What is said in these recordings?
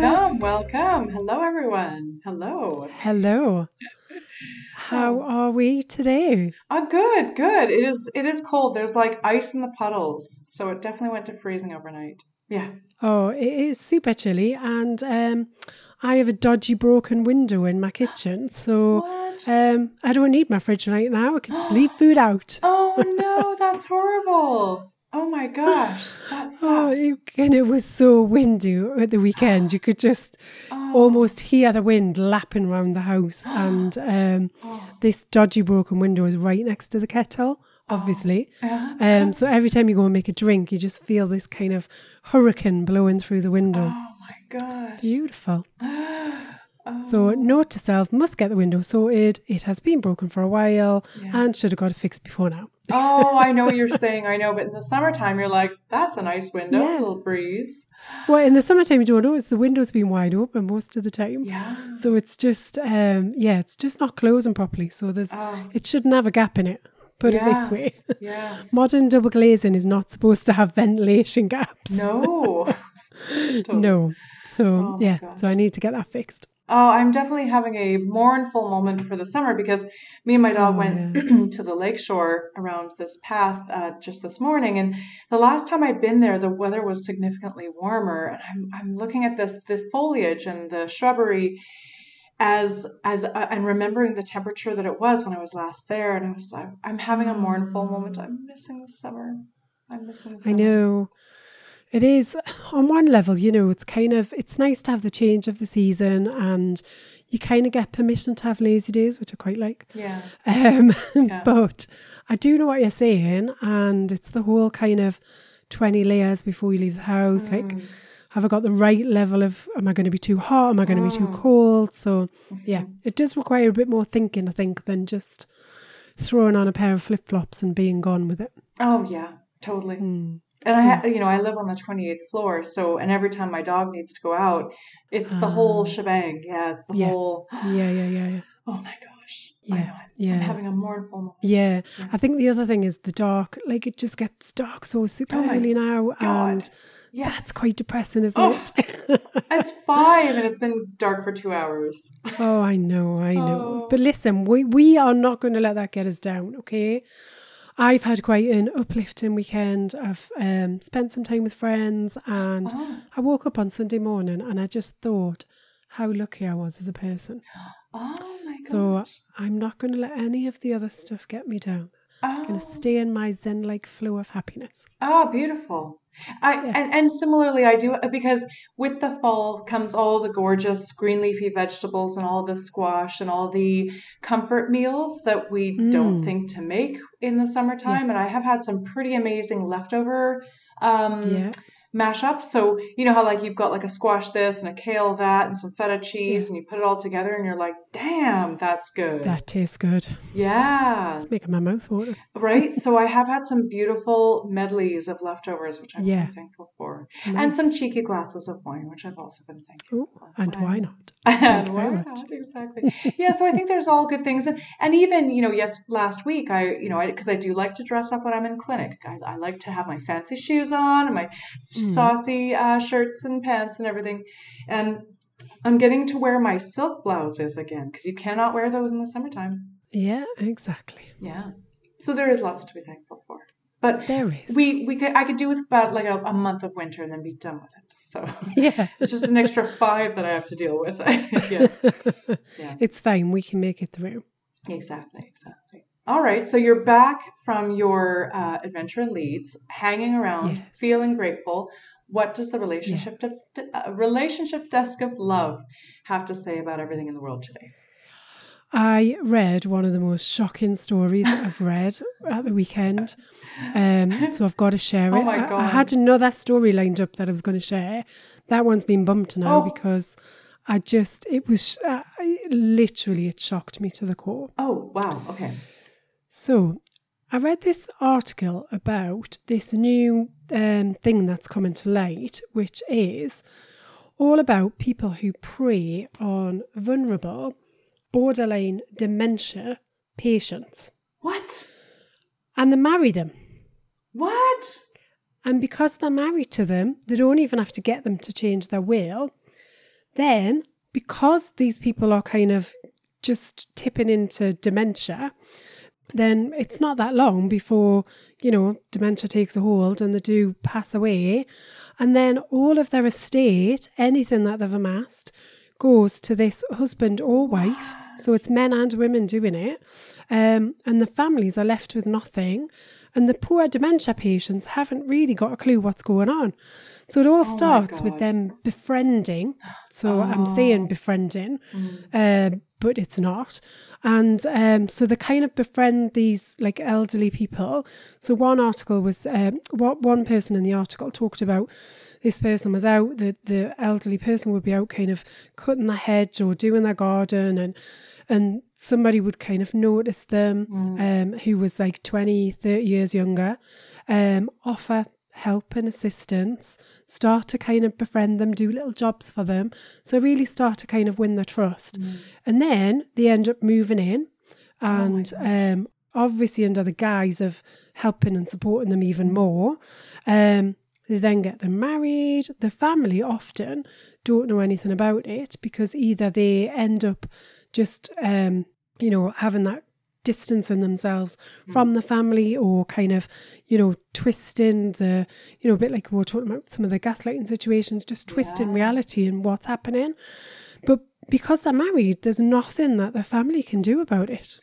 Welcome, welcome. Hello, everyone. Hello. Hello. How are we today? Oh, good, good. It is. It is cold. There's like ice in the puddles, so it definitely went to freezing overnight. Yeah. Oh, it is super chilly, and um, I have a dodgy broken window in my kitchen, so um, I don't need my fridge right now. I could just leave food out. Oh no, that's horrible. Oh my gosh, that sucks. Oh, and it was so windy at the weekend. You could just Oh, almost hear the wind lapping around the house, and um, oh. this dodgy broken window is right next to the kettle, obviously. Yeah. Um, so every time you go and make a drink, you just feel this kind of hurricane blowing through the window. Oh my gosh. Beautiful. Oh, So note to self, must get the window sorted. It has been broken for a while Yeah. and should have got it fixed before now. oh, I know what you're saying. I know, but in the summertime, you're like, that's a nice window, Yeah. a little breeze. Well, in the summertime, you don't notice the window's been wide open most of the time. Yeah. So it's just, um, yeah, it's just not closing properly. So there's, Oh, it shouldn't have a gap in it. Put it this way. yes, Yes. Modern double glazing is not supposed to have ventilation gaps. No. No. So Oh yeah, so I need to get that fixed. Oh, I'm definitely having a mournful moment for the summer because me and my dog Oh, went to the lakeshore around this path uh, just this morning, and the last time I'd been there, the weather was significantly warmer, and I'm I'm looking at this the foliage and the shrubbery as as uh, and remembering the temperature that it was when I was last there, and I was like, I'm having a mournful moment. I'm missing the summer. I'm missing the I summer. know. It is on one level, you know, it's kind of it's nice to have the change of the season and you kind of get permission to have lazy days, which I quite like. Yeah. Um, Yeah. but I do know what you're saying, and it's the whole kind of 20 layers before you leave the house. Like, Mm. have I got the right level of, am I going to be too hot? Am I going to be too Mm. cold? So, yeah, Mhm. it does require a bit more thinking, I think, than just throwing on a pair of flip flops and being gone with it. Oh yeah, totally. Mm. And I, ha- you know, I live on the 28th floor, so and every time my dog needs to go out, it's the whole Ah. shebang. Yeah, it's the Yeah. whole. Yeah, yeah, yeah, yeah. Oh my gosh. Yeah. Yeah. I'm having a mournful moment. Yeah, Yeah. I think the other thing is the dark. Like it just gets dark so super Oh early now, God. and Yes. that's quite depressing, isn't Oh. it? It's five and it's been dark for two hours. oh, I know, I know. Oh. But listen, we we are not going to let that get us down, okay? I've had quite an uplifting weekend. I've um, spent some time with friends, and Oh, I woke up on Sunday morning, and I just thought how lucky I was as a person. oh my god. So I'm not going to let any of the other stuff get me down. I'm oh. going to stay in my zen-like flow of happiness. Oh, beautiful. I Yeah. and, and similarly I do because with the fall comes all the gorgeous green leafy vegetables and all the squash and all the comfort meals that we don't Mm. think to make in the summertime. And I have had some pretty amazing leftover um Yeah. Mashups. So you know how like you've got like a squash this and a kale that and some feta cheese and you put it all together and you're like, damn, that's good. That tastes good. yeah. It's making my mouth water. Right. So I have had some beautiful medleys of leftovers, which I'm Yeah. thankful for, and some cheeky glasses of wine, which I've also been thankful Oh, for. and why not? And Thank you why very much. Exactly. Yeah. So I think there's all good things, and, and even you know, yes, last week I, you know, because I, do like to dress up when I'm in clinic. I, I like to have my fancy shoes on and my Mm. saucy uh, shirts and pants and everything, and I'm getting to wear my silk blouses again because you cannot wear those in the summertime. Yeah, exactly. Yeah. So there is lots to be thankful for. But There is. we we could I could do with about like a, a month of winter and then be done with it. So yeah. it's just an extra five that I have to deal with. yeah. Yeah. It's fine. We can make it through. Exactly. Exactly. All right. So you're back from your uh, adventure in Leeds, hanging around, Yes. feeling grateful. What does the relationship Yes. de- uh, relationship desk of love have to say about everything in the world today? I read one of the most shocking stories I've read at the weekend. Um, so I've got to share Oh it. my I- I, had another story lined up that I was going to share. That one's been bumped now Oh. because I just, it was, uh, literally, it shocked me to the core. Oh, wow. Okay. So, I read this article about this new um, thing that's coming to light, which is all about people who prey on vulnerable, borderline dementia patients. What? And they marry them. What? And because they're married to them, they don't even have to get them to change their will. Then, because these people are kind of just tipping into dementia, then it's not that long before, you know, dementia takes a hold and they do pass away. And then all of their estate, anything that they've amassed, goes to this husband or wife. So it's men and women doing it. Um, and the families are left with nothing. And the poor dementia patients haven't really got a clue what's going on. So it all Oh starts with them befriending. So I'm saying befriending, uh, but it's not. And um, so they kind of befriend these like elderly people. So one article was, um, what one person in the article talked about this person was out, the, the elderly person would be out kind of cutting the hedge or doing their garden and and somebody would kind of notice them um, who was like 20, 30 years younger, um, offer help and assistance, start to kind of befriend them, do little jobs for them. So really start to kind of win their trust. And then they end up moving in and um, obviously under the guise of helping and supporting them even more. Um, they then get them married. The family often don't know anything about it because either they end up just, um, you know, having that distancing themselves from the family or kind of, you know, twisting the, you know, a bit like we were talking about some of the gaslighting situations, just twisting Yeah. reality and what's happening. But because they're married, there's nothing that the family can do about it.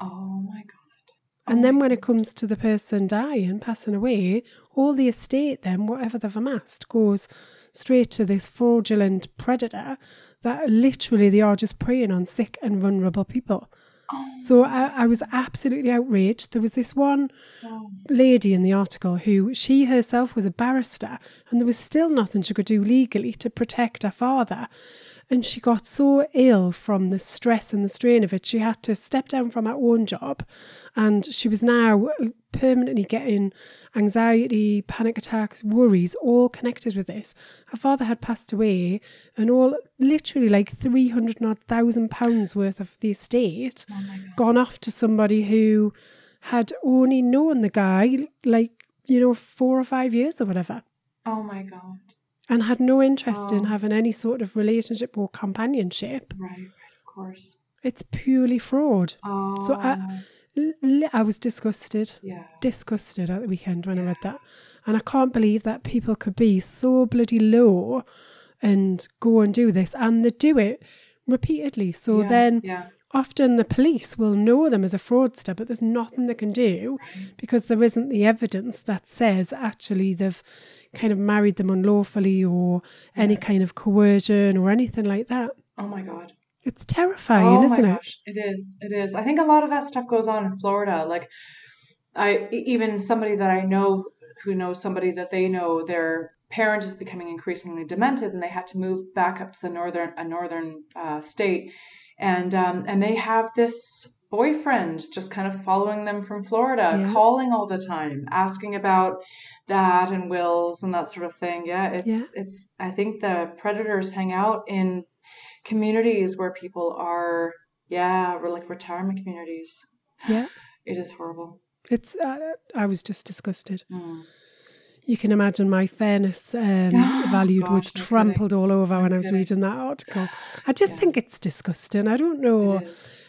Oh my God. And then when it comes to the person dying, passing away, all the estate, then, whatever they've amassed, goes straight to this fraudulent predator that literally they are just preying on sick and vulnerable people. Oh. So I, I was absolutely outraged. There was this one lady in the article who she herself was a barrister, and there was still nothing she could do legally to protect her father. And she got so ill from the stress and the strain of it, she had to step down from her own job. And she was now permanently getting anxiety, panic attacks, worries, all connected with this. Her father had passed away, and all literally like 300 odd thousand pounds worth of the estate Oh gone off to somebody who had only known the guy like, you know, four or five years or whatever Oh my God. and had no interest in Oh. having any sort of relationship or companionship. Right, right, of course. It's purely fraud. Uh, oh, So I, I was disgusted, yeah. disgusted at the weekend when I read that. And I can't believe that people could be so bloody low and go and do this. And they do it repeatedly. So yeah, then yeah. often the police will know them as a fraudster, but there's nothing they can do because there isn't the evidence that says actually they've kind of married them unlawfully or any kind of coercion or anything like that. Oh my God. It's terrifying, oh isn't it? Oh gosh, it is. It is. I think a lot of that stuff goes on in Florida. Like, I even somebody that I know who knows somebody that they know, their parent is becoming increasingly demented, and they had to move back up to the northern a northern uh, state, and um, and they have this boyfriend just kind of following them from Florida, Yeah. calling all the time, asking about that and wills and that sort of thing. Yeah, it's Yeah. it's. I think the predators hang out in communities where people are yeah we're like retirement communities Yeah. it is horrible It's. Uh, I was just disgusted. Mm. You can imagine my fairness um, value Gosh, was kidding. trampled all over No when I was reading that article. I just Yeah. think it's disgusting. I don't know.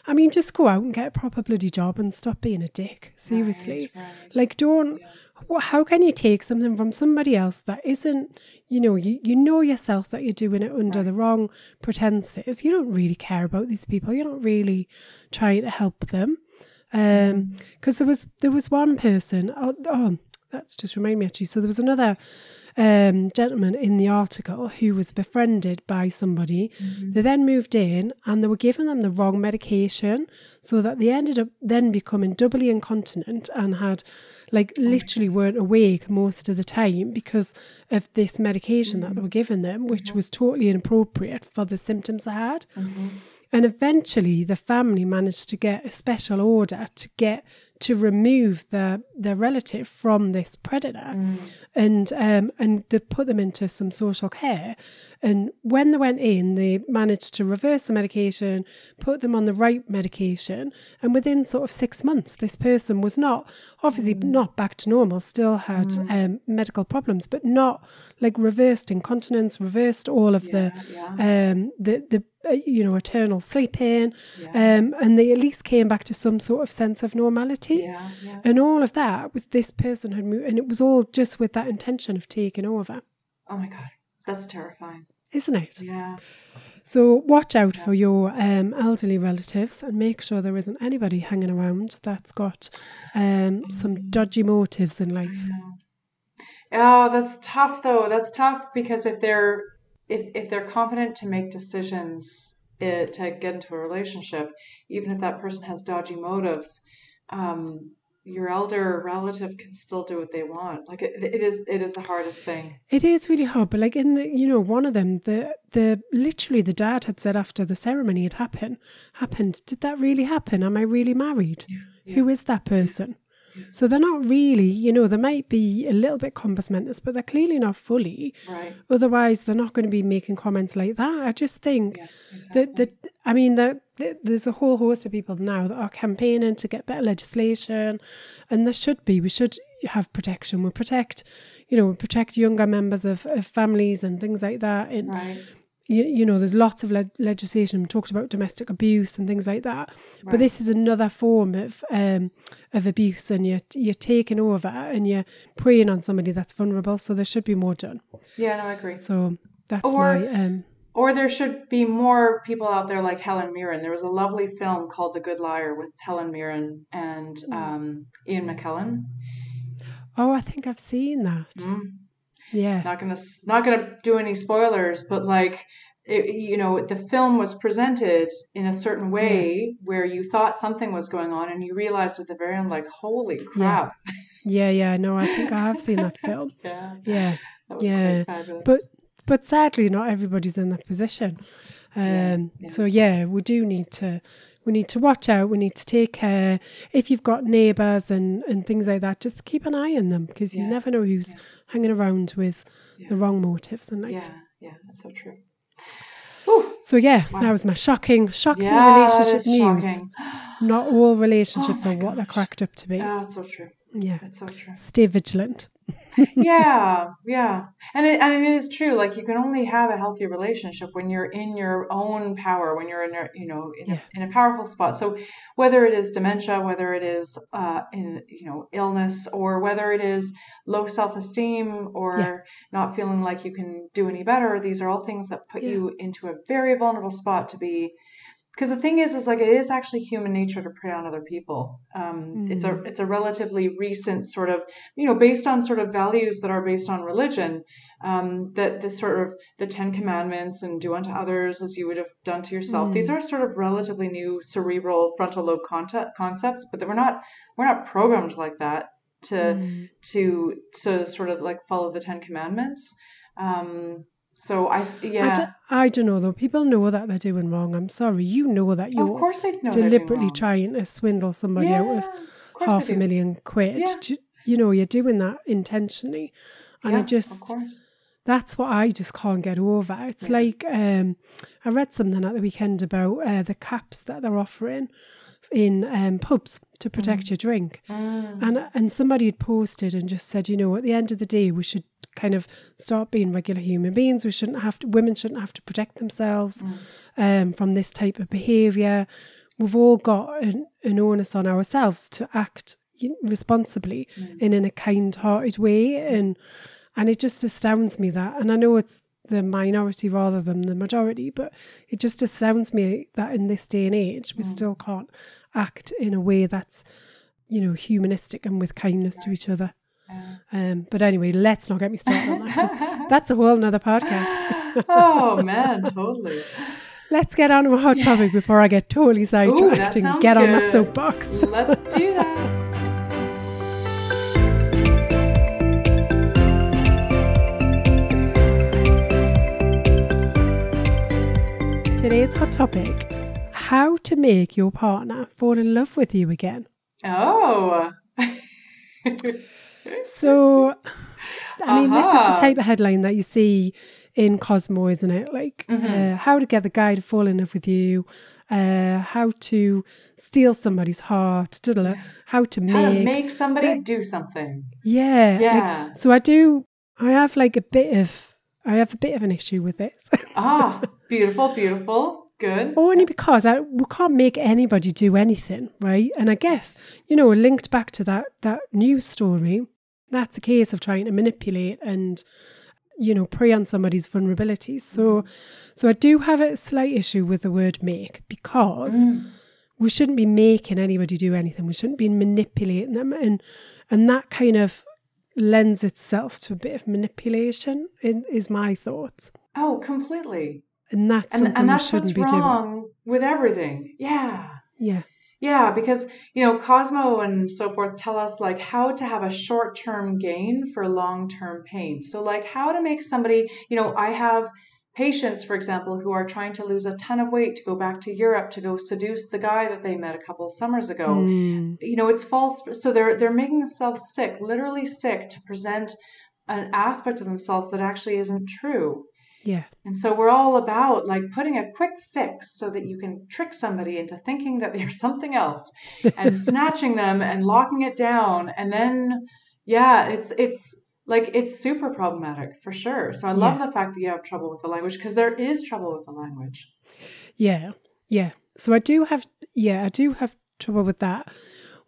I mean, just go out and get a proper bloody job and stop being a dick. Seriously. Right, right. Like, don't. Yeah. Wha- How can you take something from somebody else that isn't, you know, you, you know yourself that you're doing it under the wrong pretenses. You don't really care about these people. You're not really trying to help them. Um, because there was there was one person. Oh, oh, that's just reminded me actually. So there was another um gentleman in the article who was befriended by somebody. Mm-hmm. They then moved in and they were giving them the wrong medication, so that they ended up then becoming doubly incontinent and had like literally weren't awake most of the time because of this medication that they were giving them, which was totally inappropriate for the symptoms they had. Mhm. And eventually, the family managed to get a special order to get to remove their their relative from this predator, Mm. and um, and they put them into some social care. And when they went in, they managed to reverse the medication, put them on the right medication, and within sort of six months, this person was not obviously Mm. not back to normal, still had um, medical problems, but not like reversed incontinence, reversed all of the Yeah, yeah. um, the the uh, you know eternal sleeping, Yeah. um, and they at least came back to some sort of sense of normality. yeah, yeah. And all of that was this person had moved, and it was all just with that intention of taking over, Oh my god, that's terrifying. Isn't it? Yeah. So watch out for your um, elderly relatives and make sure there isn't anybody hanging around that's got um, some dodgy motives in life. Oh, that's tough though. That's tough because if they're if if they're competent to make decisions eh, to get into a relationship, even if that person has dodgy motives, um, your elder relative can still do what they want. Like it, it is it is the hardest thing. It is really hard, but like in the, you know, one of them, the the literally the dad had said after the ceremony had happened, happened. Did that really happen? Am I really married? Who is that person? So they're not really, you know, they might be a little bit compos mentis, but they're clearly not fully. Right. Otherwise, they're not going to be making comments like that. I just think Yeah. Exactly. that that I mean that that there's a whole host of people now that are campaigning to get better legislation, and there should be. We should have protection. We protect, you know, we protect younger members of, of families and things like that. And Right. You, you know, there's lots of le- legislation. We talked about domestic abuse and things like that. But this is another form of um, of abuse, and you're you're taking over and you're preying on somebody that's vulnerable. So there should be more done. Yeah. No, I agree. So that's Or- my um, Or there should be more people out there like Helen Mirren. There was a lovely film called The Good Liar with Helen Mirren and Hmm. um, Ian McKellen. oh, I think I've seen that. Mm. Yeah. Not gonna not gonna do any spoilers, but like it, you know, the film was presented in a certain way where you thought something was going on, and you realized at the very end, like, holy crap! Yeah, yeah, no, I think I have seen that film. Yeah, Yeah, that was Yeah, fabulous. but but sadly, not everybody's in that position. Um, yeah. So yeah, we do need to we need to watch out. We need to take care. If you've got neighbours and and things like that, just keep an eye on them because you Yeah, never know who's hanging around with the wrong motives in life. yeah, yeah, that's so true. So yeah, Wow. that was my shocking, shocking Yeah, relationship news. shocking. Not all relationships Oh are what they're cracked up to be. Oh, it's so true. Yeah, It's so true. stay vigilant. yeah, yeah, and it and it is true. Like you can only have a healthy relationship when you're in your own power, when you're in a you know in, Yeah. a, in a powerful spot. So whether it is dementia, whether it is uh, in you know illness, or whether it is low self esteem, or Yeah. not feeling like you can do any better, these are all things that put Yeah. you into a very vulnerable spot to be. Because the thing is, is like it is actually human nature to prey on other people. Um, It's a it's a relatively recent sort of you know based on sort of values that are based on religion. Um, that the sort of the Ten Commandments and do unto others as you would have done to yourself. These are sort of relatively new cerebral frontal lobe concept, concepts, but that we're not we're not programmed like that to Mm. to to sort of like follow the Ten Commandments. Um, so I I, yeah. d- I don't know though. People know that they're doing wrong. I'm sorry. You know that you're course they know deliberately trying to swindle somebody yeah, out of of half a million quid. Yeah. Do- You know, you're doing that intentionally. And I Yeah, of just, that's what I just can't get over. It's Yeah. like, um, I read something at the weekend about uh, the caps that they're offering in um, pubs to protect your drink. Mm. And and somebody had posted and just said, you know, at the end of the day, we should kind of start being regular human beings. We shouldn't have to. Women shouldn't have to protect themselves mm. um, from this type of behaviour. We've all got an, an onus on ourselves to act responsibly and in a kind-hearted way, and and it just astounds me that. And I know it's the minority rather than the majority, but it just astounds me that in this day and age, we mm. still can't act in a way that's you know, humanistic and with kindness to each other. Um, but anyway, let's not get me started on that that's a whole nother podcast. oh man, totally. Let's get on to a hot topic before I get totally sidetracked and get on my soapbox. Let's do that. Today's hot topic how to make your partner fall in love with you again. Oh. So, I mean, this is the Uh-huh. type of headline that you see in Cosmo, isn't it? Like, Mhm. uh, how to get the guy to fall in love with you, uh, how to steal somebody's heart, how to How to make, make somebody like- do something. yeah, like, Yeah. so I do. I have like a bit of. I have a bit of an issue with this, ah, beautiful, beautiful. Good. only because I, we can't make anybody do anything, right? And I guess you know, linked back to that that news story, that's a case of trying to manipulate and you know prey on somebody's vulnerabilities. So, so I do have a slight issue with the word "make" because Mm. we shouldn't be making anybody do anything. We shouldn't be manipulating them, and and that kind of lends itself to a bit of manipulation. In, is my thoughts, Oh, completely. and that's And and that's shouldn't what's be wrong with everything. Yeah. Yeah, Yeah, because you know, Cosmo and so forth tell us like how to have a short-term gain for long-term pain. So like how to make somebody, you know, I have patients, for example, who are trying to lose a ton of weight to go back to Europe to go seduce the guy that they met a couple of summers ago. Mm, You know, it's false. So they're they're making themselves sick, literally sick, to present an aspect of themselves that actually isn't true. Yeah, And so we're all about like putting a quick fix so that you can trick somebody into thinking that they're something else and snatching them and locking it down. And then, yeah, it's, it's like, it's super problematic for sure. So I love the fact that you have trouble with the language because there is trouble with the language. yeah, yeah. So I do have, yeah, I do have trouble with that.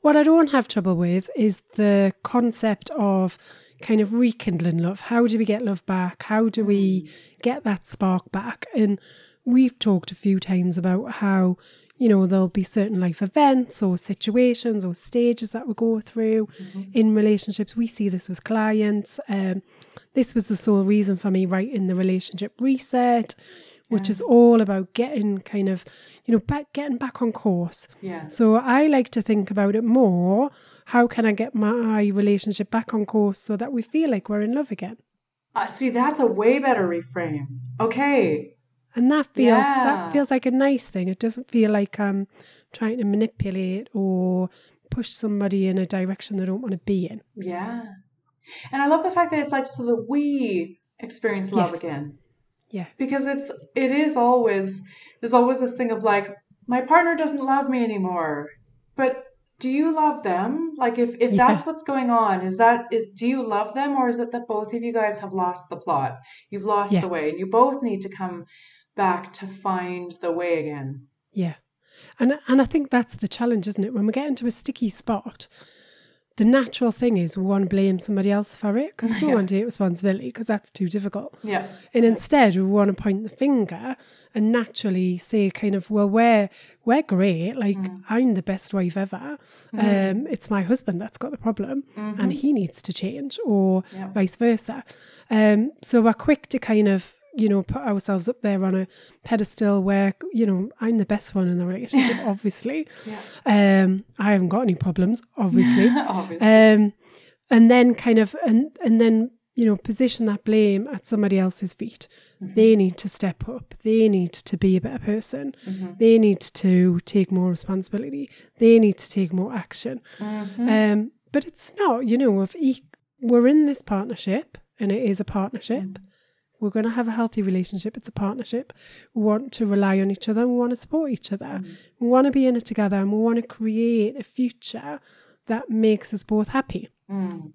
What I don't have trouble with is the concept of kind of rekindling love. How do we get love back? How do we get that spark back? And we've talked a few times about how, you know, there'll be certain life events or situations or stages that we go through in relationships. We see this with clients. Um, this was the sole reason for me writing the relationship reset, which is all about getting kind of, you know, back getting back on course. Yeah. So I like to think about it more. How can I get my relationship back on course so that we feel like we're in love again? Uh, see, that's a way better reframe. Okay. And that feels Yeah. that feels like a nice thing. It doesn't feel like I'm trying to manipulate or push somebody in a direction they don't want to be in. Yeah. And I love the fact that it's like so that we experience love Yes. again. Yeah. because it's it is always there's always this thing of like my partner doesn't love me anymore but do you love them like if if Yeah. that's what's going on is that is do you love them or is it that both of you guys have lost the plot you've lost Yeah. the way and you both need to come back to find the way again Yeah. And and I think that's the challenge, isn't it? When we get into a sticky spot, the natural thing is we want to blame somebody else for it because we don't Yeah. want to take responsibility because that's too difficult. yeah And instead, we want to point the finger and naturally say, kind of, well, we're we're great. Like I'm the best wife ever. Um, it's my husband that's got the problem, and he needs to change, or Yeah. vice versa. Um, so we're quick to kind of, you know, put ourselves up there on a pedestal where, you know, I'm the best one in the relationship. obviously, yeah um, I haven't got any problems. Obviously, obviously um, and then kind of and and then you know position that blame at somebody else's feet. They need to step up. They need to be a better person. Mhm. They need to take more responsibility. They need to take more action. Mhm. Um, but it's not, you know, if e- we're in this partnership and it is a partnership, we're going to have a healthy relationship. It's a partnership. We want to rely on each other. and We want to support each other. We want to be in it together and we want to create a future that makes us both happy. Mm.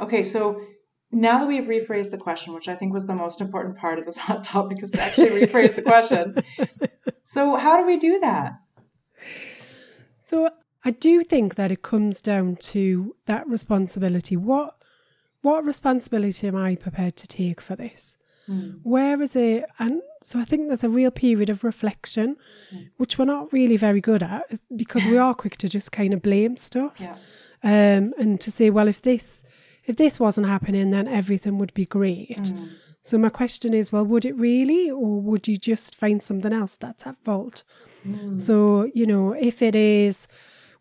Okay, so now that we've rephrased the question, which I think was the most important part of this hot topic, is to actually rephrase the question. So, how do we do that? So I do think that it comes down to that responsibility. What what responsibility am I prepared to take for this? Mm. Where is it? And so I think there's a real period of reflection, which we're not really very good at because we are quick to just kind of blame stuff. Yeah. Um, and to say, well, if this if this wasn't happening, then everything would be great. Mm. So my question is, well, would it really, or would you just find something else that's at fault? Mm. So you know, if it is,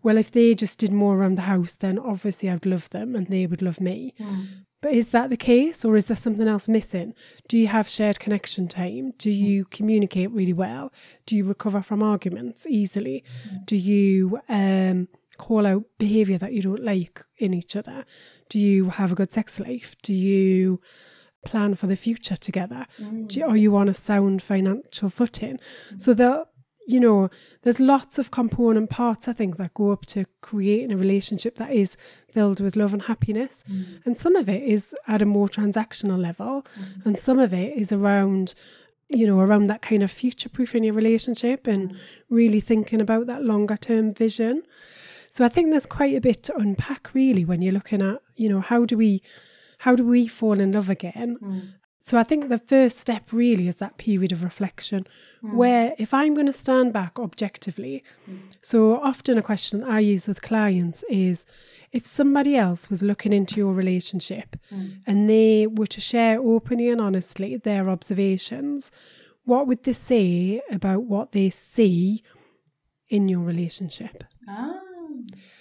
well, if they just did more around the house, then obviously I'd love them and they would love me. Mm. But is that the case, or is there something else missing? Do you have shared connection time? Do you communicate really well? Do you recover from arguments easily? Do you um, call out behaviour that you don't like in each other? Do you have a good sex life? Do you plan for the future together? Do you, are you on a sound financial footing? So that you know, there's lots of component parts, I think, that go up to creating a relationship that is filled with love and happiness. Mm. And some of it is at a more transactional level, Mm. and some of it is around, you know, around that kind of future proofing your relationship and Mm. really thinking about that longer term vision. So I think there's quite a bit to unpack really when you're looking at, you know, how do we how do we fall in love again? Mm. So I think the first step really is that period of reflection Mm. where if I'm going to stand back objectively, so often a question I use with clients is if somebody else was looking into your relationship Mm. and they were to share openly and honestly their observations, what would they say about what they see in your relationship? Ah,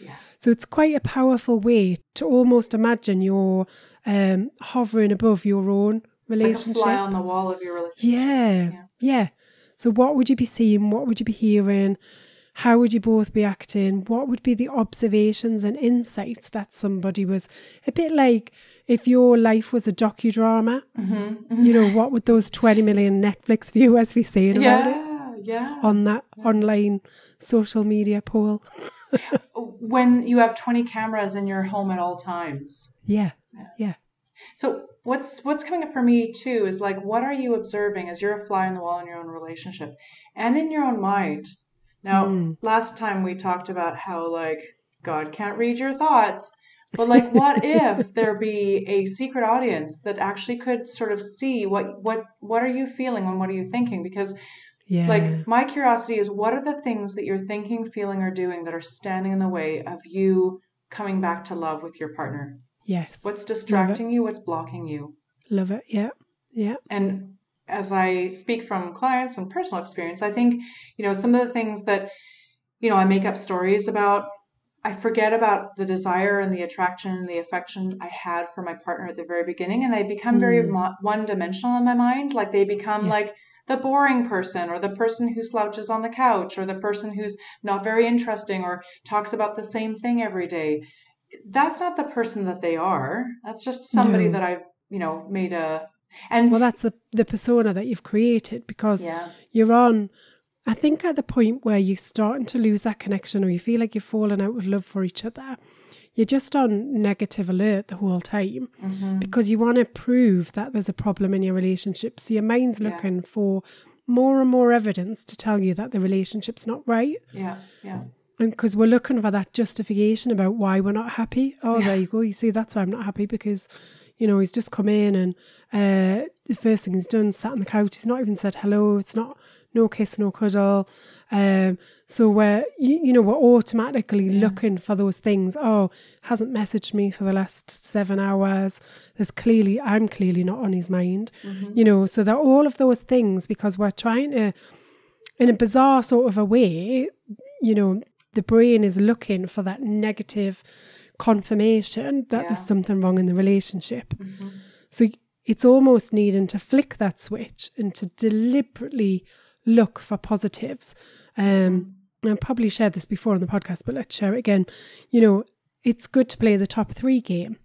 yeah. So it's quite a powerful way to almost imagine you're um, hovering above your own Like relationship. fly on the wall of your relationship. Yeah, Yeah. yeah. So, what would you be seeing? What would you be hearing? How would you both be acting? What would be the observations and insights that somebody was a bit like if your life was a docudrama? Mm-hmm. You know, what would those 20 million Netflix viewers be saying about it Yeah, yeah. on that online social media poll? When you have 20 cameras in your home at all times. Yeah, Yeah. So what's what's coming up for me too is like what are you observing as you're a fly on the wall in your own relationship and in your own mind. Now, Mm. last time we talked about how like God can't read your thoughts. But like what if there be a secret audience that actually could sort of see what what what are you feeling and what are you thinking because yeah. like my curiosity is what are the things that you're thinking, feeling or doing that are standing in the way of you coming back to love with your partner? yes. What's distracting you? What's blocking you? Love it. Yeah, yeah, And as I speak from clients and personal experience, I think, you know, some of the things that, you know, I make up stories about, I forget about the desire and the attraction and the affection I had for my partner at the very beginning. And they become very Mm. mo- one dimensional in my mind. Like they become Yeah. like the boring person or the person who slouches on the couch or the person who's not very interesting or talks about the same thing every day. That's not the person that they are. That's just somebody No. that I've, you know, made a, and Well, that's the, the persona that you've created because yeah. you're on, I think, at the point where you're starting to lose that connection or you feel like you're falling out of love for each other. You're just on negative alert the whole time Mm-hmm. because you want to prove that there's a problem in your relationship. So your mind's Yeah. looking for more and more evidence to tell you that the relationship's not right. Yeah, yeah. And because we're looking for that justification about why we're not happy. Oh, there you go. You see, that's why I'm not happy because, you know, he's just come in and uh, the first thing he's done, sat on the couch. He's not even said hello. It's not no kiss, no cuddle. Um, so we're, you, you know, we're automatically looking for those things. Oh, hasn't messaged me for the last seven hours. There's clearly, I'm clearly not on his mind. You know, so they're all of those things because we're trying to, in a bizarre sort of a way, you know, the brain is looking for that negative confirmation that there's something wrong in the relationship. Mm-hmm. So it's almost needing to flick that switch and to deliberately look for positives. Um, I probably shared this before on the podcast, but let's share it again. You know, it's good to play the top three game.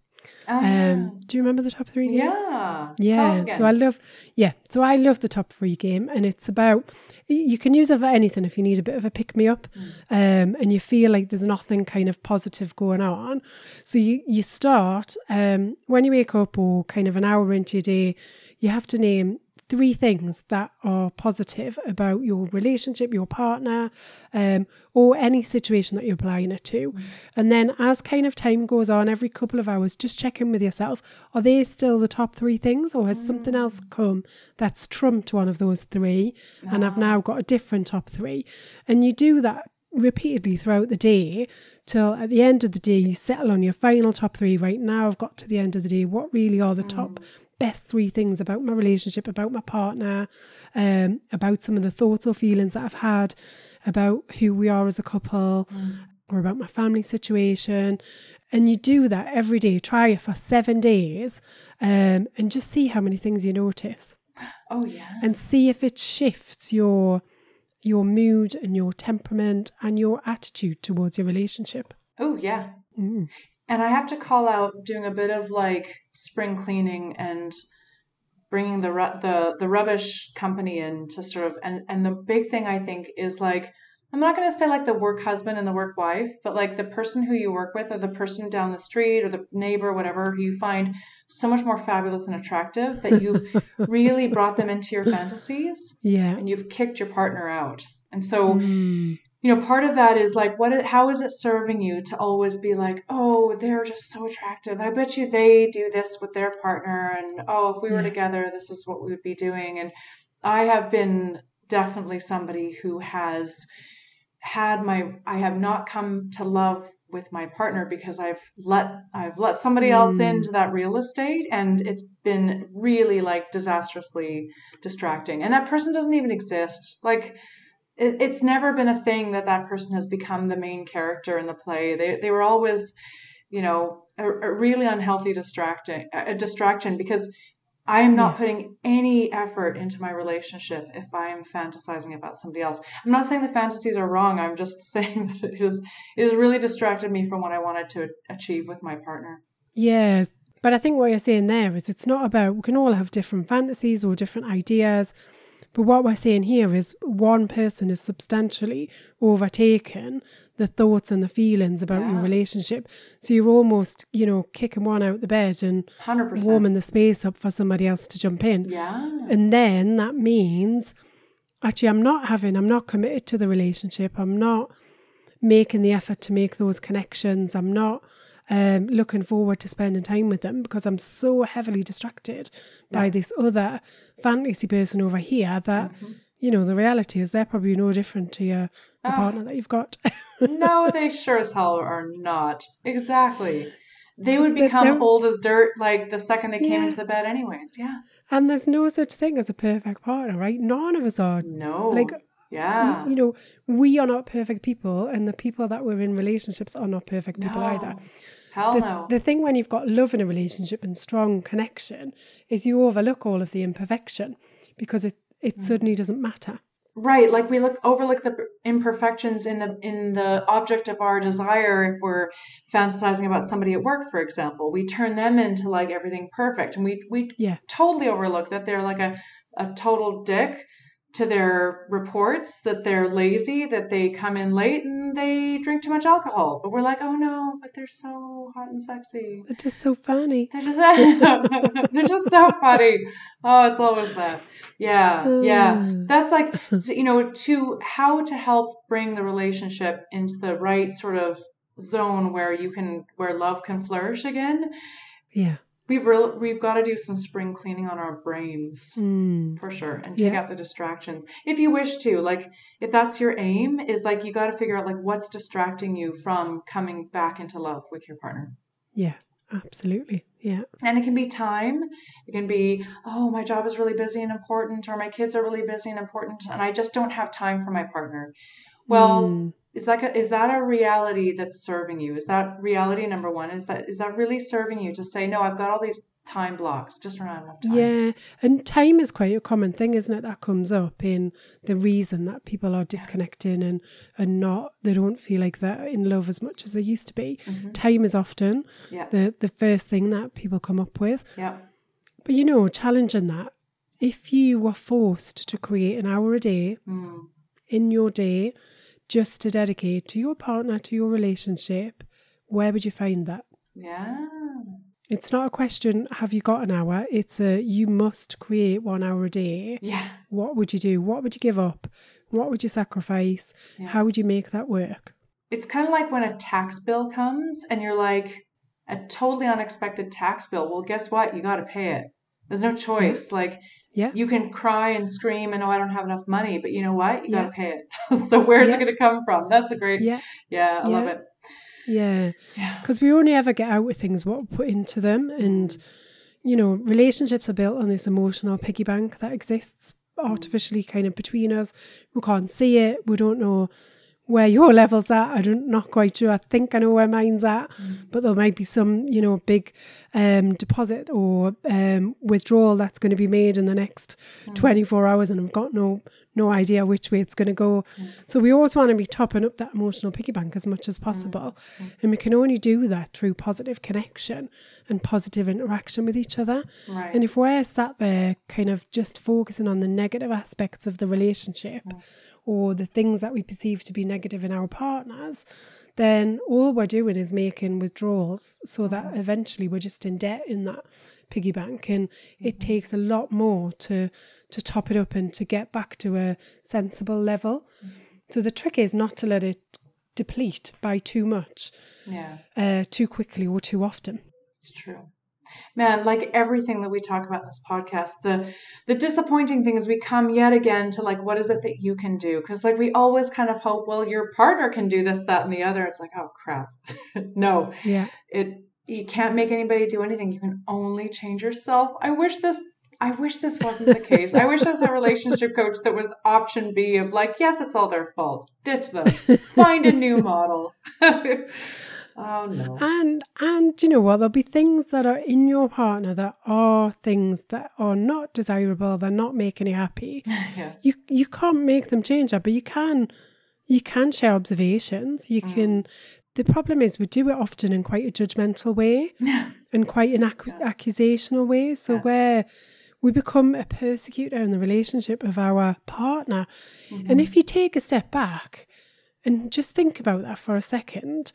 Um, do you remember the top three game? Ah, yeah. Yeah, so I love, yeah, so I love the top three game, and it's about you can use it for anything if you need a bit of a pick me up, um, and you feel like there's nothing kind of positive going on. So you you start um, when you wake up or kind of an hour into your day, you have to name three things that are positive about your relationship, your partner, um, or any situation that you're applying it to. Mm. And then as kind of time goes on, every couple of hours, just check in with yourself. Are they still the top three things, or has something else mm. come that's trumped one of those three? And I've now ah. got a different top three. And you do that repeatedly throughout the day till at the end of the day you settle on your final top three right now i've got to the end of the day what really are the top mm. Best three things about my relationship about my partner um, about some of the thoughts or feelings that i've had about who we are as a couple or about my family situation And you do that every day. Try it for seven days um, and just see how many things you notice. Oh yeah. And see if it shifts your your mood and your temperament and your attitude towards your relationship. Oh yeah. Mm. And I have to call out doing a bit of like spring cleaning and bringing the ru- the the rubbish company in to sort of and and the big thing I think is like I'm not going to say like the work husband and the work wife, but like the person who you work with or the person down the street or the neighbor, whatever, who you find so much more fabulous and attractive that you've really brought them into your fantasies Yeah. and you've kicked your partner out. And so, Mm. You know, part of that is like, what? How is it serving you to always be like, oh, they're just so attractive. I bet you they do this with their partner, and oh, if we were Yeah. together, this is what we would be doing. And I have been definitely somebody who has had my, I have not come to love with my partner because I've let I've let somebody else Mm. into that real estate and it's been really like disastrously distracting and that person doesn't even exist like it, it's never been a thing that that person has become the main character in the play they they were always you know a, a really unhealthy distracting a distraction because I am not Yeah. putting any effort into my relationship if I am fantasizing about somebody else. I'm not saying the fantasies are wrong. I'm just saying that it is it has really distracted me from what I wanted to achieve with my partner. Yes. But I think what you're saying there is it's not about, we can all have different fantasies or different ideas. But what we're saying here is one person is substantially overtaken the thoughts and the feelings about your relationship. So you're almost, you know, kicking one out of the bed and Hundred percent. warming the space up for somebody else to jump in. Yeah. And then that means actually, I'm not having, I'm not committed to the relationship. I'm not making the effort to make those connections. I'm not um, looking forward to spending time with them because I'm so heavily distracted by this other fantasy person over here that, Mhm. you know, the reality is they're probably no different to your the Ah. partner that you've got. no, they sure as hell are not. Exactly. They would become they're- old as dirt like the second they came Yeah. into the bed, anyways. Yeah. and there's no such thing as a perfect partner, right? None of us are. No. Like, yeah. You know, we are not perfect people, and the people that we're in relationships are not perfect people no. either. Hell the, no. the thing when you've got love in a relationship and strong connection is you overlook all of the imperfection because it, it Mm. suddenly doesn't matter. Right, like we look overlook the imperfections in the in the object of our desire if we're fantasizing about somebody at work, for example. We turn them into like everything perfect. And we we Yeah. totally overlook that they're like a, a total dick to their reports, that they're lazy, that they come in late and they drink too much alcohol. But we're like, oh no, but they're so hot and sexy. They're just so funny. They're just, they're just so funny. Oh, it's always that. Yeah, yeah. Mm. That's like, you know, to how to help bring the relationship into the right sort of zone where you can, where love can flourish again. Yeah. We've real, we've got to do some spring cleaning on our brains Mm. for sure and take Yeah. out the distractions if you wish to. Like, if that's your aim, is like you got to figure out like what's distracting you from coming back into love with your partner. Yeah. Absolutely. Yeah. And it can be time. It can be, oh, my job is really busy and important, or my kids are really busy and important, and I just don't have time for my partner. Well, Mm. Is that a, is that a reality that's serving you? Is that reality number one? Is that is that really serving you to say, no, I've got all these time blocks, just not enough time. Yeah. And time is quite a common thing, isn't it? That comes up in the reason that people are disconnecting and, and not, they don't feel like they're in love as much as they used to be. Mhm. Time is often Yeah. the, the first thing that people come up with. Yeah. But you know, challenging that, if you were forced to create an hour a day Mm. in your day just to dedicate to your partner, to your relationship, where would you find that? Yeah. It's not a question, have you got an hour? It's a, you must create one hour a day. Yeah. What would you do? What would you give up? What would you sacrifice? Yeah. How would you make that work? It's kind of like when a tax bill comes and you're like, a totally unexpected tax bill. Well, guess what? You got to pay it. There's no choice. Like, Yeah. you can cry and scream and, oh, I don't have enough money, but you know what? You gotta pay it. so, where's Yeah. it going to come from? That's a great, Yeah. yeah, I love it. Yeah. Yeah. Because we only ever get out with things what we put into them. And, you know, relationships are built on this emotional piggy bank that exists mm. artificially kind of between us. We can't see it. We don't know where your level's at. I don't not quite sure. I think I know where mine's at, mm. but there might be some, you know, big um, deposit or um, withdrawal that's going to be made in the next mm. 24 hours, and I've got no no idea which way it's going to go. Mm. So we always want to be topping up that emotional piggy bank as much as possible, and we can only do that through positive connection and positive interaction with each other. Right. And if we're sat there kind of just focusing on the negative aspects of the relationship or the things that we perceive to be negative in our partners, then all we're doing is making withdrawals so that mm-hmm. eventually we're just in debt in that piggy bank. And it mm-hmm. takes a lot more to to top it up and to get back to a sensible level. Mm-hmm. So the trick is not to let it deplete by too much, yeah. uh, too quickly or too often. It's true. Man, like everything that we talk about in this podcast, the the disappointing thing is we come yet again to like what is it that you can do? Because like we always kind of hope, well, your partner can do this, that, and the other. It's like, oh crap. no. Yeah. It you can't make anybody do anything. You can only change yourself. I wish this I wish this wasn't the case. I wish there's a relationship coach that was option B of like, yes, it's all their fault. Ditch them. Find a new model. oh no. And and you know what? There'll be things that are in your partner that are things that are not desirable. They're not making you happy. yeah. You you can't make them change that, but you can you can share observations. You mm. can. The problem is we do it often in quite a judgmental way Yeah. and quite an accu- accusational way. So Yeah. where we become a persecutor in the relationship of our partner. And if mm-hmm. you take a step back and just think about that for a second,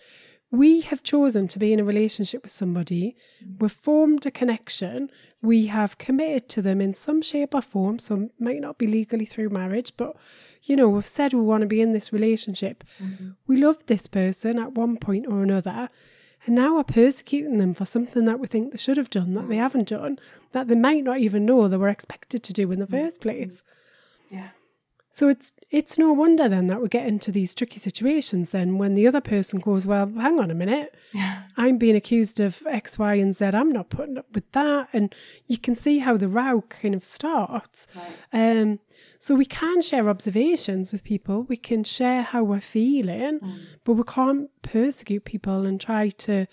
we have chosen to be in a relationship with somebody, we've formed a connection, we have committed to them in some shape or form, so it might not be legally through marriage, but you know, we've said we want to be in this relationship. Mm-hmm. We love this person at one point or another, and now we're persecuting them for something that we think they should have done that they mm. haven't done, that they might not even know they were expected to do in the mm. first place. Yeah. So it's it's no wonder then that we get into these tricky situations then when the other person goes, Well, hang on a minute, Yeah. I'm being accused of X, Y, and Z. I'm not putting up with that. And you can see how the row kind of starts. Right. Um, so we can share observations with people, we can share how we're feeling, but we can't persecute people and try to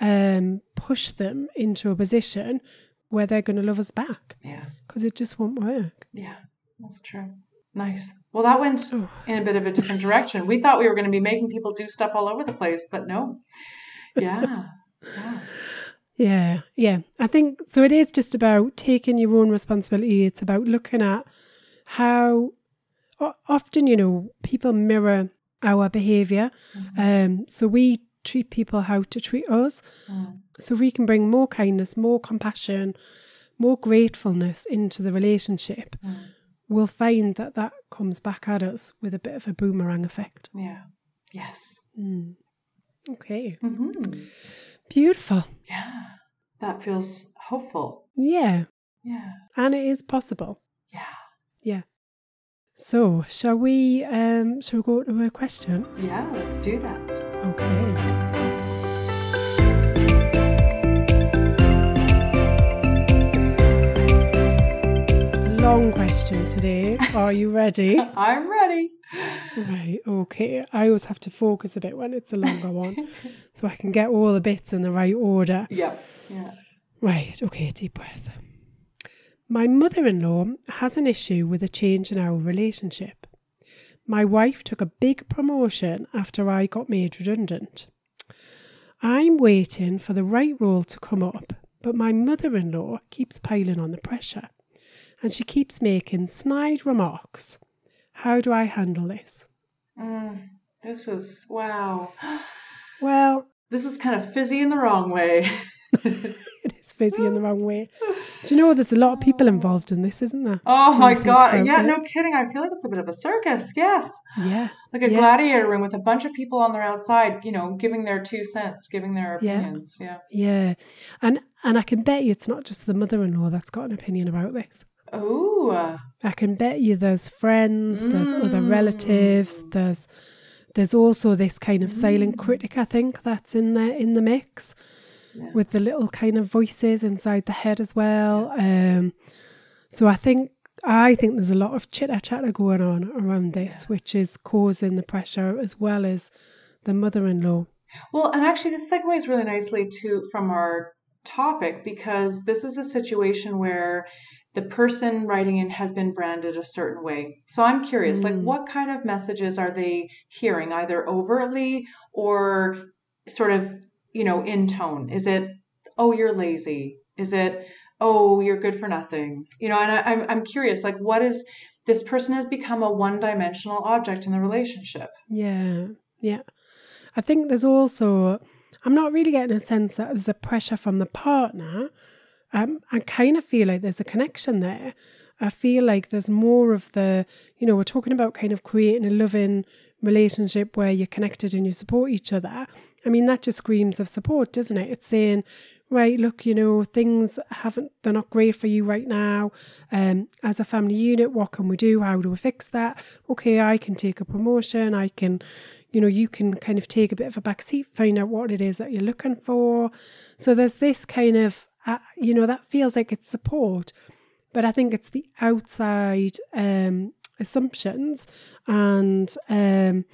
um, push them into a position where they're going to love us back Yeah. because it just won't work. Yeah. That's true. Nice. Well, that went in a bit of a different direction. We thought we were going to be making people do stuff all over the place, but no. Yeah. yeah. Yeah, yeah. I think so. It is just about taking your own responsibility. It's about looking at how often, you know, people mirror our behavior. Um, so we treat people how to treat us. Mm. So we can bring more kindness, more compassion, more gratefulness into the relationship, Mm. We'll find that that comes back at us with a bit of a boomerang effect. Yeah. Yes. Mm. Okay, hmm beautiful. Yeah. That feels hopeful. Yeah, Yeah. and it is possible. Yeah. Yeah. So, shall we um shall we go to a question? Yeah. Let's do that. Okay. Long question today. Are you ready? I'm ready. right, okay. I always have to focus a bit when it's a longer one so I can get all the bits in the right order. Yep. Yeah. Right, okay, deep breath. My mother in law has an issue with a change in our relationship. My wife took a big promotion after I got made redundant. I'm waiting for the right role to come up, but my mother in law keeps piling on the pressure and she keeps making snide remarks. How do I handle this? Mm, this is wow. Well, This is kind of fizzy in the wrong way. it is fizzy in the wrong way. Do you know there's a lot of people involved in this, isn't there? Oh my god. Yeah, it. no kidding. I feel like it's a bit of a circus. Yes. Yeah. Like a Yeah. gladiator ring with a bunch of people on their outside, you know, giving their two cents, giving their Yeah. opinions. Yeah. Yeah, and and I can bet you it's not just the mother-in-law that's got an opinion about this. Oh. I can bet you there's friends, there's other Mm. relatives, there's there's also this kind of silent critic. I think that's in there in the mix Yeah. with the little kind of voices inside the head as well. Um, so I think I think there's a lot of chitter chatter going on around this, Yeah. which is causing the pressure as well as the mother in law. Well, and actually, this segues really nicely to from our topic because this is a situation where the person writing in has been branded a certain way. So I'm curious, like, Mm. what kind of messages are they hearing, either overtly or sort of, you know, in tone? Is it, oh, you're lazy? Is it, oh, you're good for nothing? You know, and I, I'm I'm curious, like, what is this person has become a one-dimensional object in the relationship? Yeah, yeah. I think there's also, I'm not really getting a sense that there's a pressure from the partner. Um, I kind of feel like there's a connection there. I feel like there's more of the, you know, we're talking about kind of creating a loving relationship where you're connected and you support each other. I mean, that just screams of support, doesn't it? It's saying, right, look, you know, things haven't, they're not great for you right now. Um, as a family unit, what can we do? How do we fix that? Okay, I can take a promotion. I can, you know, you can kind of take a bit of a back seat, find out what it is that you're looking for. So there's this kind of, uh, you know, that feels like it's support, but I think it's the outside um, assumptions and, um,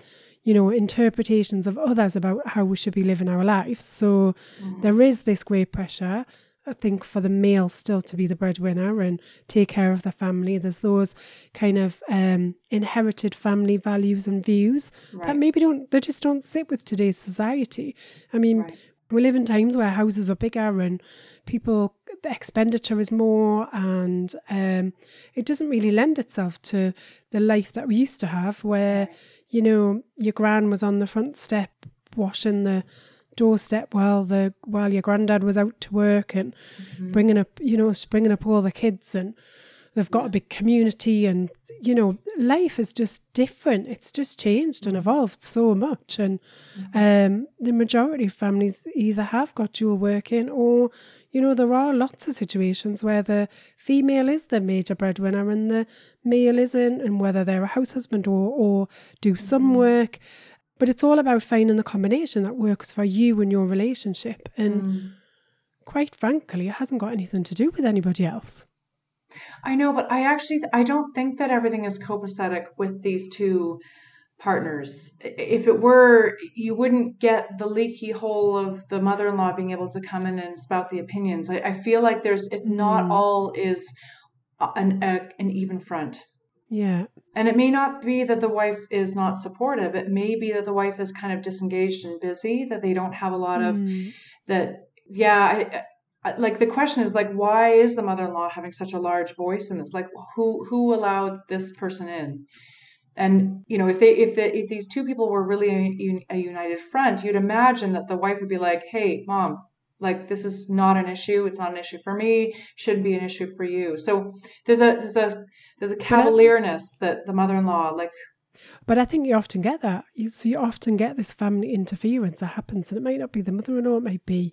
you know, interpretations of others about how we should be living our lives. So there is this great pressure. I think for the male still to be the breadwinner and take care of the family. There's those kind of um, inherited family values and views that maybe don't they just don't sit with today's society. I mean, Right. We live in times where houses are bigger and people the expenditure is more and um, it doesn't really lend itself to the life that we used to have where you know your gran was on the front step washing the doorstep while the while your granddad was out to work and bringing up you know bringing up all the kids and they've got a big community and you know life is just different. It's just changed and evolved so much. And um, the majority of families either have got dual working or you know there are lots of situations where the female is the major breadwinner and the male isn't and whether they're a house husband or, or do some work. But it's all about finding the combination that works for you and your relationship. And Mm. quite frankly it hasn't got anything to do with anybody else I know, but I actually I don't think that everything is copacetic with these two partners. If it were, you wouldn't get the leaky hole of the mother-in-law being able to come in and spout the opinions. I, I feel like there's it's not Mm. all is an a, an even front. yeah And it may not be that the wife is not supportive. It may be that the wife is kind of disengaged and busy, that they don't have a lot of Mm. that yeah like the question is like why is the mother-in-law having such a large voice in this? Like who who allowed this person in? And you know if they if the, if these two people were really a, a united front you'd imagine that the wife would be like hey mom like this is not an issue. It's not an issue for me. Shouldn't be an issue for you. So there's a there's a there's a cavalierness that the mother-in-law like But I think you often get that. You, so you often get this family interference that happens, and it might not be the mother-in-law, it might be,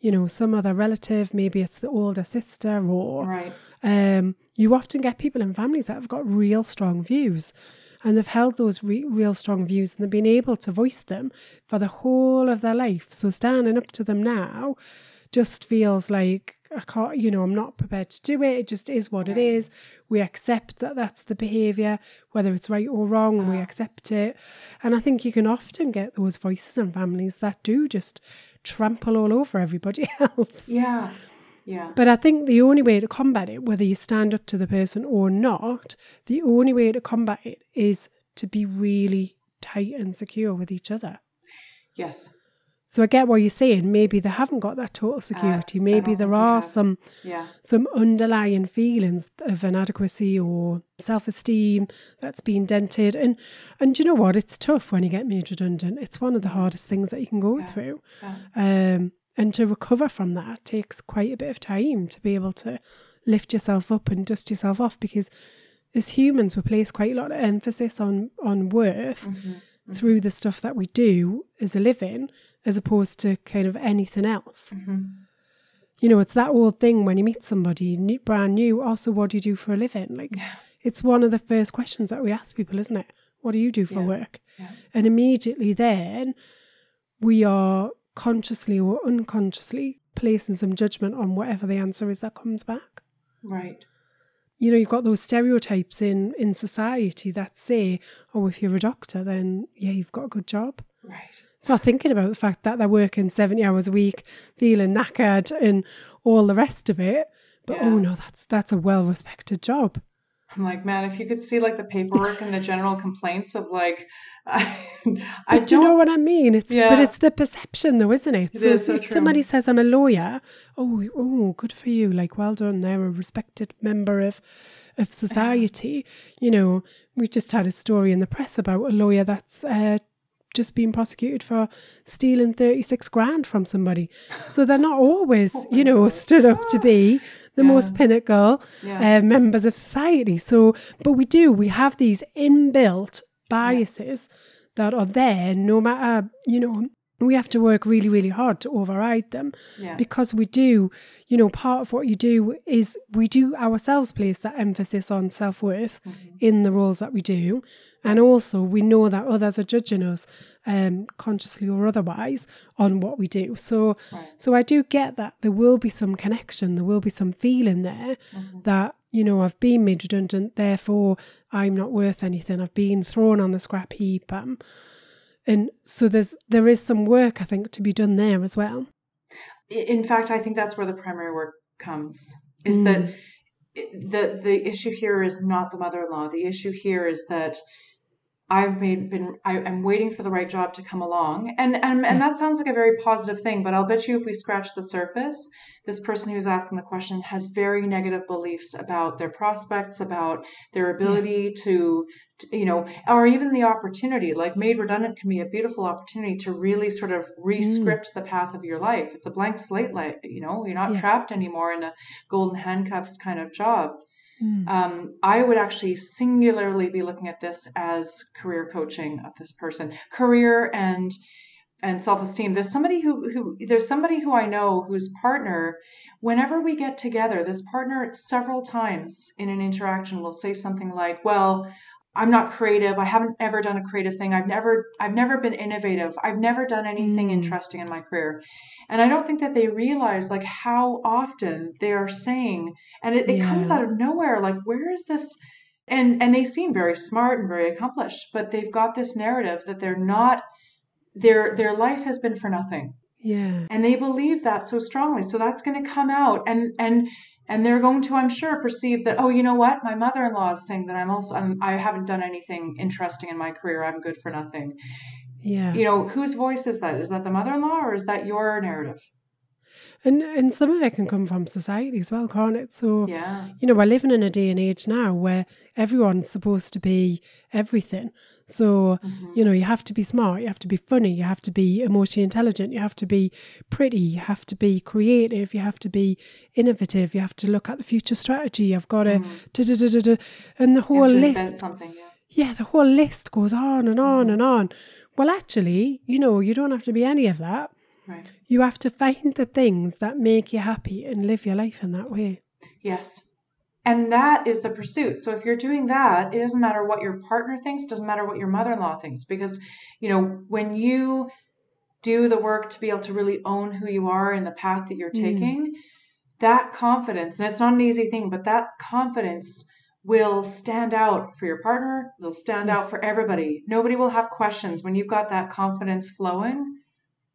you know, some other relative. Maybe it's the older sister, or right um, you often get people in families that have got real strong views, and they've held those re- real strong views, and they've been able to voice them for the whole of their life. So standing up to them now just feels like I can't, you know, I'm not prepared to do it. It just is what it is. We accept that that's the behavior, whether it's right or wrong, we accept it. And I think you can often get those voices in families that do just trample all over everybody else. yeah yeah But I think the only way to combat it, whether you stand up to the person or not, the only way to combat it is to be really tight and secure with each other. yes So I get what you're saying. Maybe they haven't got that total security. Uh, Maybe there are some yeah some underlying feelings of inadequacy or self-esteem that's been dented. And and you know what? It's tough when you get made redundant. It's one of the hardest things that you can go Mm-hmm. Yeah. through. yeah. Um, and to recover from that takes quite a bit of time to be able to lift yourself up and dust yourself off because as humans we place quite a lot of emphasis on on worth Mm-hmm. through the stuff that we do as a living as opposed to kind of anything else. Mm-hmm. You know, it's that old thing when you meet somebody new, brand new, also what do you do for a living? Like Yeah. it's one of the first questions that we ask people, isn't it? What do you do for Yeah. work? Yeah. And immediately then we are consciously or unconsciously placing some judgment on whatever the answer is that comes back. Right. you know, you've got those stereotypes in in society that say, oh, if you're a doctor, then yeah, you've got a good job. Right. So I'm thinking about the fact that they're working 70 hours a week, feeling knackered and all the rest of it. But oh no, that's that's a well respected job. I'm like, man, if you could see like the paperwork and the general complaints of like, I, But do you know what I mean? It's but it's the perception though, isn't it? It so is if, so if true. somebody says I'm a lawyer, oh oh, good for you. Like well done, they're a respected member of of society. You know, we just had a story in the press about a lawyer that's uh, just been prosecuted for stealing 36 grand from somebody. So they're not always, Oh you know, God. stood up to be the Yeah. most pinnacle Yeah. uh, members of society. So, but we do, we have these inbuilt biases that are there no matter, you know, we have to work really, really hard to override them yeah. because we do, you know, part of what you do is we do ourselves place that emphasis on self worth Mhm. in the roles that we do. And also, we know that others are judging us, um, consciously or otherwise, on what we do. So, Right. so I do get that there will be some connection, there will be some feeling there Mhm. that you know I've been made redundant, therefore I'm not worth anything. I've been thrown on the scrap heap, um, and so there's there is some work I think to be done there as well. In fact, I think that's where the primary work comes. Is that Mm. it- the the issue here is not the mother-in-law. The issue here is that I've made been I, I'm waiting for the right job to come along, and and and that sounds like a very positive thing. But I'll bet you if we scratch the surface, this person who's asking the question has very negative beliefs about their prospects, about their ability to, to, you know, or even the opportunity. Like made redundant can be a beautiful opportunity to really sort of mm. re-script the path of your life. It's a blank slate, like you know, you're not Yeah. trapped anymore in a golden handcuffs kind of job Mm. um, I would actually singularly be looking at this as career coaching of this person, career and and self-esteem. There's somebody who who there's somebody who I know whose partner, whenever we get together, this partner several times in an interaction will say something like, "Well." I'm not creative. I haven't ever done a creative thing. I've never I've never been innovative. I've never done anything Mm. interesting in my career. And I don't think that they realize like how often they are saying and it, it comes out of nowhere like where is this and and they seem very smart and very accomplished but they've got this narrative that they're not their their life has been for nothing Yeah. and they believe that so strongly so that's going to come out and and and they're going to i'm sure perceive that oh you know what? My mother-in-law is saying that i'm also I'm, i haven't done anything interesting in my career. I'm good for nothing. Yeah. you know whose voice is that? Is that the mother-in-law or is that your narrative And and some of it can come from society as well, can't it? So yeah you know, we're living in a day and age now where everyone's supposed to be everything. So, Mhm. you know, you have to be smart, you have to be funny, you have to be emotionally intelligent, you have to be pretty, you have to be creative, you have to be innovative, you have to look at the future strategy, you've got to, da, da, da, da, da, and the whole list. something yeah Yeah, the whole list goes on and on Mhm. and on. Well, actually, you know, you don't have to be any of that. Right You have to find the things that make you happy and live your life in that way. Yes. And that is the pursuit. So if you're doing that, it doesn't matter what your partner thinks, doesn't matter what your mother-in-law thinks because you know, when you do the work to be able to really own who you are and the path that you're Mm. taking, that confidence, and it's not an easy thing, but that confidence will stand out for your partner, they'll stand Yeah. out for everybody. Nobody will have questions when you've got that confidence flowing.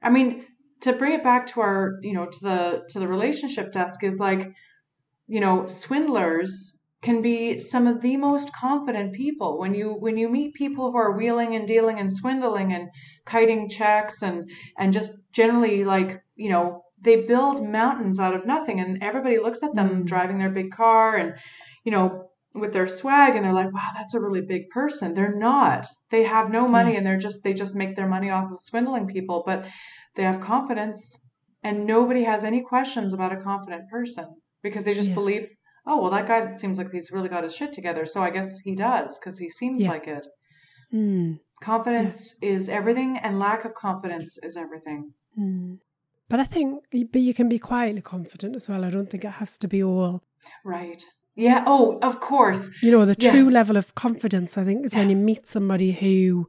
I mean, to bring it back to our, you know, to the to the relationship desk is like you know swindlers can be some of the most confident people when you when you meet people who are wheeling and dealing and swindling and kiting checks and and just generally like you know they build mountains out of nothing and everybody looks at them Mm. driving their big car and you know with their swag and they're like wow that's a really big person they're not they have no money Yeah. and they're just they just make their money off of swindling people but they have confidence and nobody has any questions about a confident person because they just Yeah. believe oh well that guy seems like he's really got his shit together so i guess he does because he seems Yeah. like it Mm. confidence is everything and lack of confidence is everything Mm. But I think, but you can be quietly confident as well. I don't think it has to be all. right yeah oh of course You know, the Yeah. true level of confidence, I think, is when you meet somebody who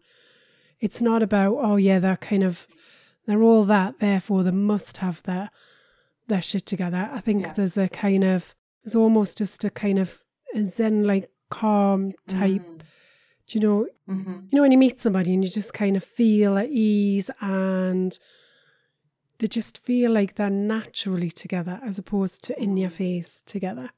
it's not about, oh, yeah, they're kind of, they're all that, therefore they must have their, their shit together. I think Yeah. there's a kind of, there's almost just a kind of a zen like calm type. Mm. Do you know Mhm. you know when you meet somebody and you just kind of feel at ease and they just feel like they're naturally together as opposed to in your face together.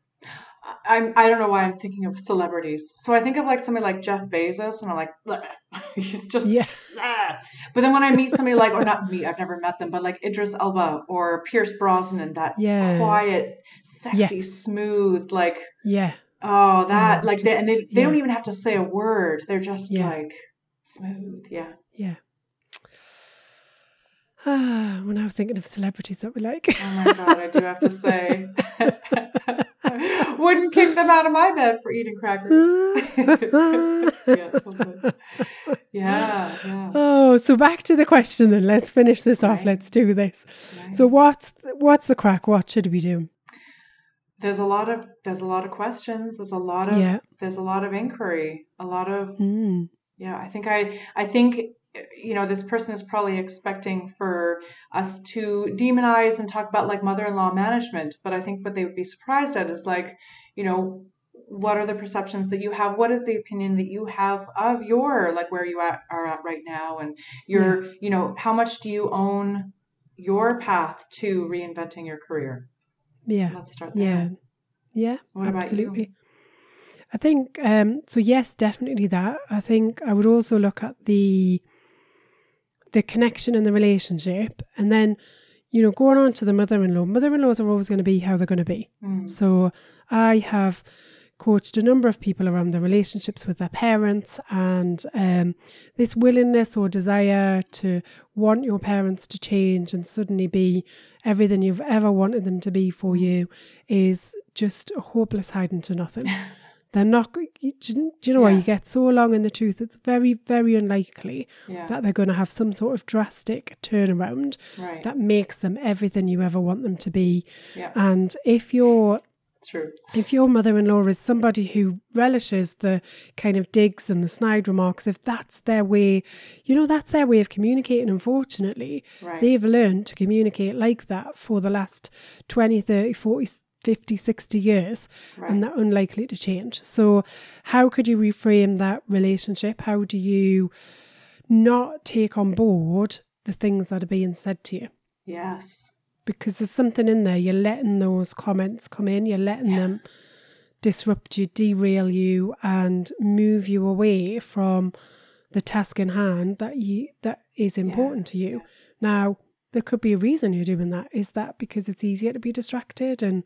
I- I'm, I don't know why I'm thinking of celebrities. So I think of like somebody like Jeff Bezos, and I'm like, "Bleh." he's just. Yeah. "Ah." But then when I meet somebody like, or not me, I've never met them, but like Idris Elba or Pierce Brosnan, that Yeah. quiet, sexy, Yes. smooth, like, Yeah. oh, that, Yeah, like, they, and they, just- they don't even have to say a word. They're just like smooth. Yeah. Yeah. Ah, we're now thinking of celebrities that we like. Oh my God, I do have to say, wouldn't kick them out of my bed for eating crackers. yeah, totally. yeah, yeah. Oh, so back to the question then. Let's finish this off. Let's do this. Right. So what's what's the crack? What should we do? there's a lot of there's a lot of questions. There's a lot of Yeah. there's a lot of inquiry. A lot of Mm. yeah. I think I I think you know this person is probably expecting for us to demonize and talk about like mother-in-law management, but I think what they would be surprised at is like you know what are the perceptions that you have what is the opinion that you have of your like where you at, are at right now and your you know how much do you own your path to reinventing your career Yeah. let's start there Yeah. Yeah. What absolutely. I think um so yes, definitely that. I think I would also look at the the connection and the relationship and then you know going on to the mother-in-law mother-in-laws are always going to be how they're going to be Mm. So I have coached a number of people around their relationships with their parents and um, this willingness or desire to want your parents to change and suddenly be everything you've ever wanted them to be for you is just a hopeless hiding to nothing. They're not, do you do you know why Yeah. you get so long in the tooth? It's very, very unlikely yeah that they're going to have some sort of drastic turnaround right that makes them everything you ever want them to be. yeah And if you're true if your mother-in-law is somebody who relishes the kind of digs and the snide remarks if that's their way you know that's their way of communicating unfortunately right they've learned to communicate like that for the last 20 30 40 50 60 years right. and they're unlikely to change. So how could you reframe that relationship? How do you not take on board the things that are being said to you? Yes. Because there's something in there. You're letting those comments come in, you're letting Yeah. them disrupt you, derail you, and move you away from the task in hand that you that is important to you. Now, there could be a reason you're doing that. Is that because it's easier to be distracted and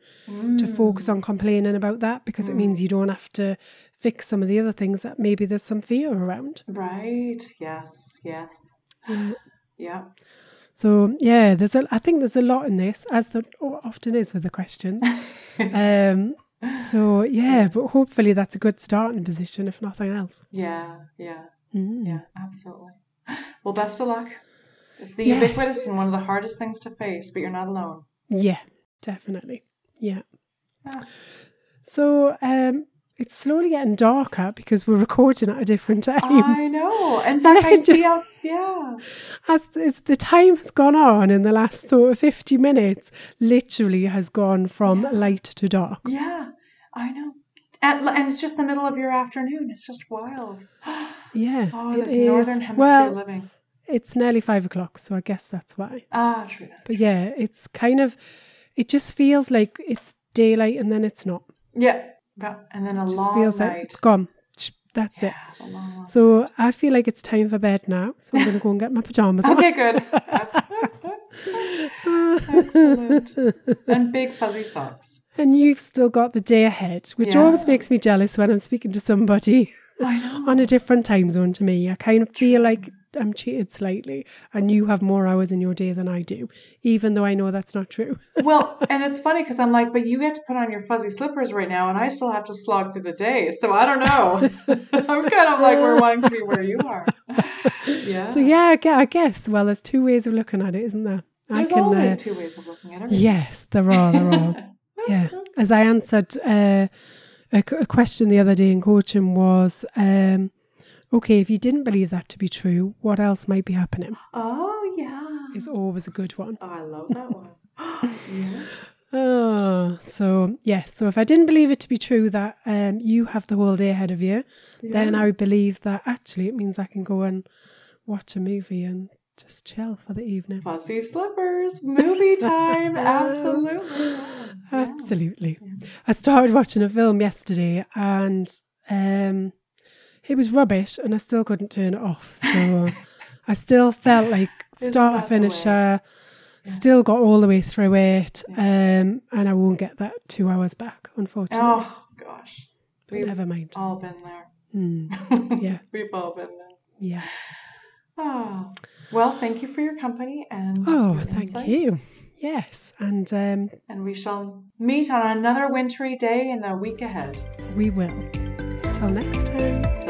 to focus on complaining about that because it means you don't have to fix some of the other things that maybe there's some fear around. right yes yes Yeah. yeah So yeah, there's a. I think there's a lot in this, as there often is with the questions. um, so yeah, but hopefully that's a good starting position, if nothing else. yeah yeah Mm. yeah absolutely well best of luck the Yes. ubiquitous and one of the hardest things to face but you're not alone Yeah, definitely. Yeah. Ah. So um, it's slowly getting darker because we're recording at a different time. I know. In fact, I I see us. Yeah. as, as the time has gone on in the last sort of 50 minutes, literally has gone from Yeah. light to dark. Yeah. I know. And, and it's just the middle of your afternoon. It's just wild. Yeah, Oh, this is. northern hemisphere well, living. It's nearly five o'clock, so I guess that's why. Ah, true. But yeah, it's kind of, it just feels like it's daylight and then it's not. Yeah. Yeah. And then a It just long feels like night. it's gone. That's it. Yeah, a long, long So I feel like it's time for bed now. So I'm going to go and get my pajamas on. Okay, good. Excellent. And big fuzzy socks. And you've still got the day ahead, which Yeah. always makes me jealous when I'm speaking to somebody on a different time zone to me. I kind of feel like I'm cheated slightly, and you have more hours in your day than I do, even though I know that's not true. Well, and it's funny because I'm like, but you get to put on your fuzzy slippers right now, and I still have to slog through the day. So I don't know. I'm kind of like we're wanting to be where you are. Yeah. So yeah, I guess. Well, there's two ways of looking at it, isn't there? There's I can. always uh, two ways of looking at it. yes, there are. There are. yeah. As I answered uh, a, a question the other day in coaching was, um, okay, if you didn't believe that to be true, what else might be happening? Oh yeah. Is always a good one. Oh, I love that one. yes. Oh, so yes. So if I didn't believe it to be true that um, you have the whole day ahead of you, then I would believe that actually it means I can go and watch a movie and just chill for the evening. Fussy slippers, movie time, absolutely. Absolutely. I started watching a film yesterday and um, it was rubbish and I still couldn't turn it off. So I still felt like start that to the finish, uh, still got all the way through it. Um, and I won't get that two hours back, unfortunately. Oh gosh, but we've never mind. all been there. Hmm. Yeah. we've all been there. Yeah. Oh, well, thank you for your company and Oh, thank insights. you. Yes. And um, And we shall meet on another wintry day in the week ahead. we will. Till next time.